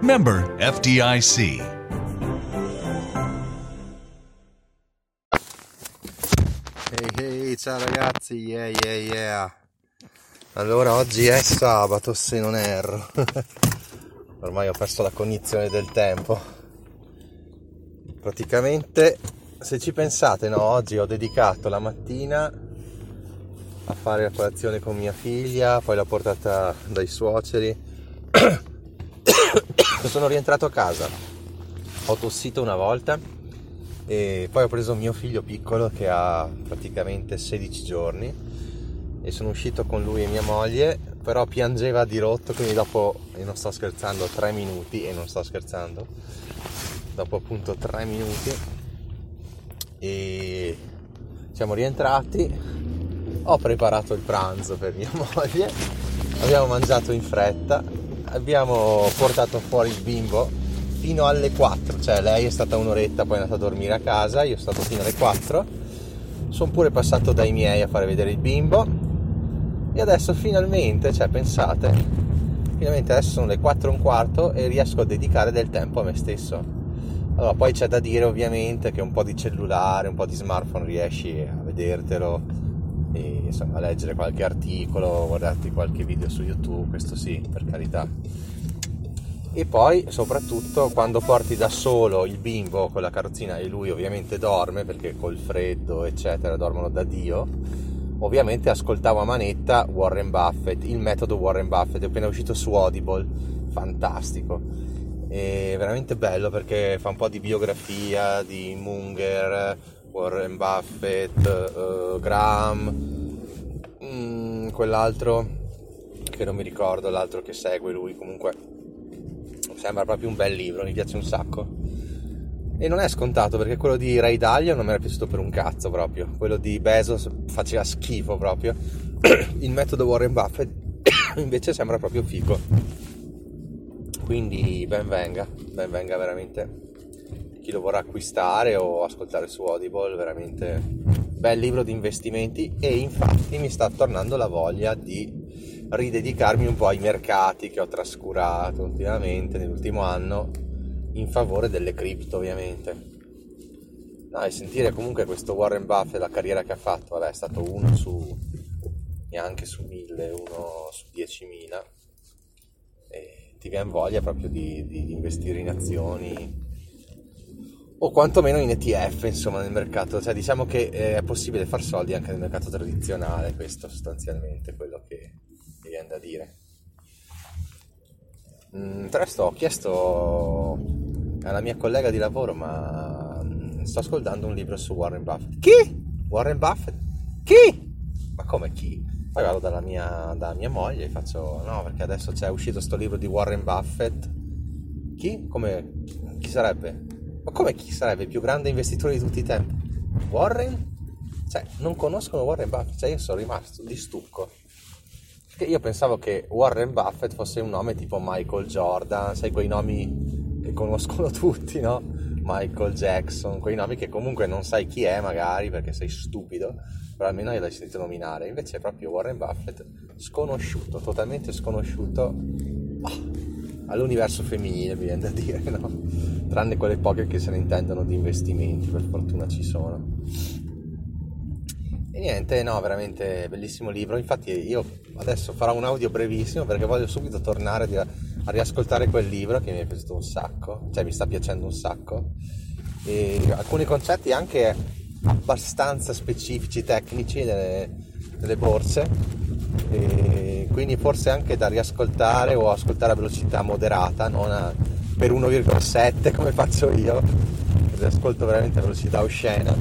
Member FDIC. Ehi hey, ciao ragazzi, yeah yeah yeah. Allora oggi è sabato se non erro. Ormai ho perso la cognizione del tempo. Praticamente se ci pensate, no, oggi ho dedicato la mattina a fare la colazione con mia figlia, poi l'ho portata dai suoceri. Sono rientrato a casa, ho tossito una volta e poi ho preso mio figlio piccolo che ha praticamente 16 giorni e sono uscito con lui e mia moglie, però piangeva di rotto, quindi dopo, e non sto scherzando, 3 minuti, e non sto scherzando, dopo appunto 3 minuti e siamo rientrati ho preparato il pranzo per mia moglie abbiamo mangiato in fretta abbiamo portato fuori il bimbo fino alle 4 cioè lei è stata un'oretta poi è andata a dormire a casa io sono stato fino alle 4 sono pure passato dai miei a fare vedere il bimbo. E adesso finalmente cioè pensate finalmente adesso sono le 4 e un quarto e riesco a dedicare del tempo a me stesso. Allora, poi c'è da dire ovviamente che un po' di cellulare, un po' di smartphone riesci a vedertelo e insomma leggere qualche articolo, guardarti qualche video su YouTube, questo sì, per carità. E poi soprattutto quando porti da solo il bimbo con la carrozzina e lui ovviamente dorme perché col freddo eccetera dormono da Dio, ovviamente ascoltavo a manetta Warren Buffett, il metodo Warren Buffett, è appena uscito su Audible, fantastico è veramente bello perché fa un po' di biografia di Munger, Warren Buffett, uh, Graham, quell'altro che non mi ricordo, l'altro che segue lui, comunque sembra proprio un bel libro, mi piace un sacco. E non è scontato perché quello di Ray Dalio non mi era piaciuto per un cazzo proprio, quello di Bezos faceva schifo proprio, il metodo Warren Buffett invece sembra proprio figo. Quindi ben venga, ben venga veramente. Chi lo vorrà acquistare o ascoltare su Audible, veramente bel libro di investimenti e infatti mi sta tornando la voglia di ridedicarmi un po' ai mercati che ho trascurato ultimamente nell'ultimo anno in favore delle cripto ovviamente. No, e sentire comunque questo Warren Buffett, la carriera che ha fatto, vabbè, è stato uno su neanche su mille, uno su diecimila ti viene voglia proprio di, di investire in azioni o quantomeno in ETF insomma nel mercato cioè diciamo che è possibile far soldi anche nel mercato tradizionale questo sostanzialmente è quello che mi viene da dire mm, l'altro ho chiesto alla mia collega di lavoro ma mm, sto ascoltando un libro su Warren Buffett chi? Warren Buffett? chi? ma come chi? Poi vado dalla mia, dalla mia moglie e faccio, no, perché adesso c'è uscito sto libro di Warren Buffett. Chi? Come? Chi sarebbe? Ma come chi sarebbe il più grande investitore di tutti i tempi? Warren? Cioè, non conoscono Warren Buffett, cioè io sono rimasto di stucco. Perché io pensavo che Warren Buffett fosse un nome tipo Michael Jordan, sai quei nomi che conoscono tutti, no? Michael Jackson, quei nomi che comunque non sai chi è magari perché sei stupido però almeno l'hai sentito nominare. Invece è proprio Warren Buffett, sconosciuto, totalmente sconosciuto oh, all'universo femminile, mi viene da dire, no? Tranne quelle poche che se ne intendono di investimenti, per fortuna ci sono. E niente, no, veramente bellissimo libro. Infatti io adesso farò un audio brevissimo perché voglio subito tornare a riascoltare quel libro che mi è piaciuto un sacco, cioè mi sta piacendo un sacco. E alcuni concetti anche abbastanza specifici, tecnici delle, delle borse e quindi forse anche da riascoltare o ascoltare a velocità moderata, non a, per 1,7 come faccio io, ascolto veramente a velocità oscena.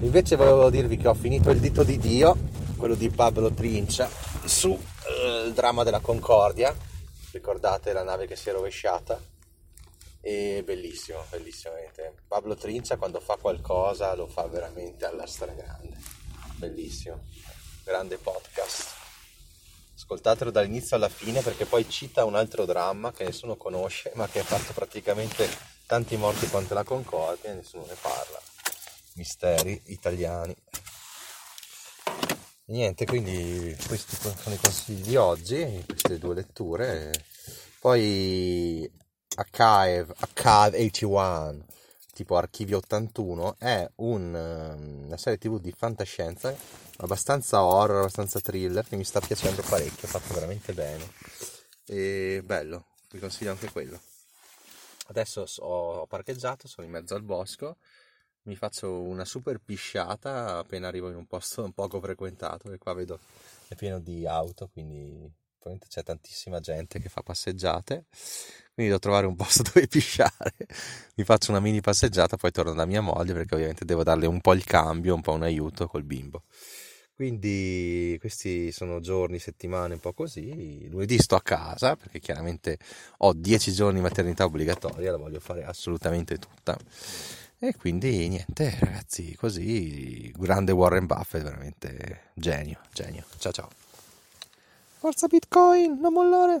Invece volevo dirvi che ho finito il dito di Dio, quello di Pablo Trincia, su eh, dramma della Concordia ricordate la nave che si è rovesciata? E bellissimo, veramente. Pablo Trincia quando fa qualcosa lo fa veramente alla stragrande. Bellissimo. Grande podcast. Ascoltatelo dall'inizio alla fine perché poi cita un altro dramma che nessuno conosce ma che ha fatto praticamente tanti morti quanto la Concordia e nessuno ne parla. Misteri italiani. Niente, quindi questi sono i consigli di oggi, queste due letture. Poi Archive, Archive 81, tipo Archivio 81, è un, ehm, una serie tv di fantascienza abbastanza horror, abbastanza thriller che mi sta piacendo parecchio, fatto veramente bene. E bello, vi consiglio anche quello. Adesso ho parcheggiato, sono in mezzo al bosco, mi faccio una super pisciata appena arrivo in un posto poco frequentato, e qua vedo è pieno di auto, quindi probabilmente c'è tantissima gente che fa passeggiate quindi devo trovare un posto dove pisciare mi faccio una mini passeggiata poi torno da mia moglie perché ovviamente devo darle un po' il cambio un po' un aiuto col bimbo quindi questi sono giorni, settimane un po' così. Lunedì sto a casa perché chiaramente ho 10 giorni di maternità obbligatoria, la voglio fare assolutamente tutta. E quindi niente, ragazzi, così grande Warren Buffett, veramente genio, genio. Ciao ciao. Forza Bitcoin, non mollare.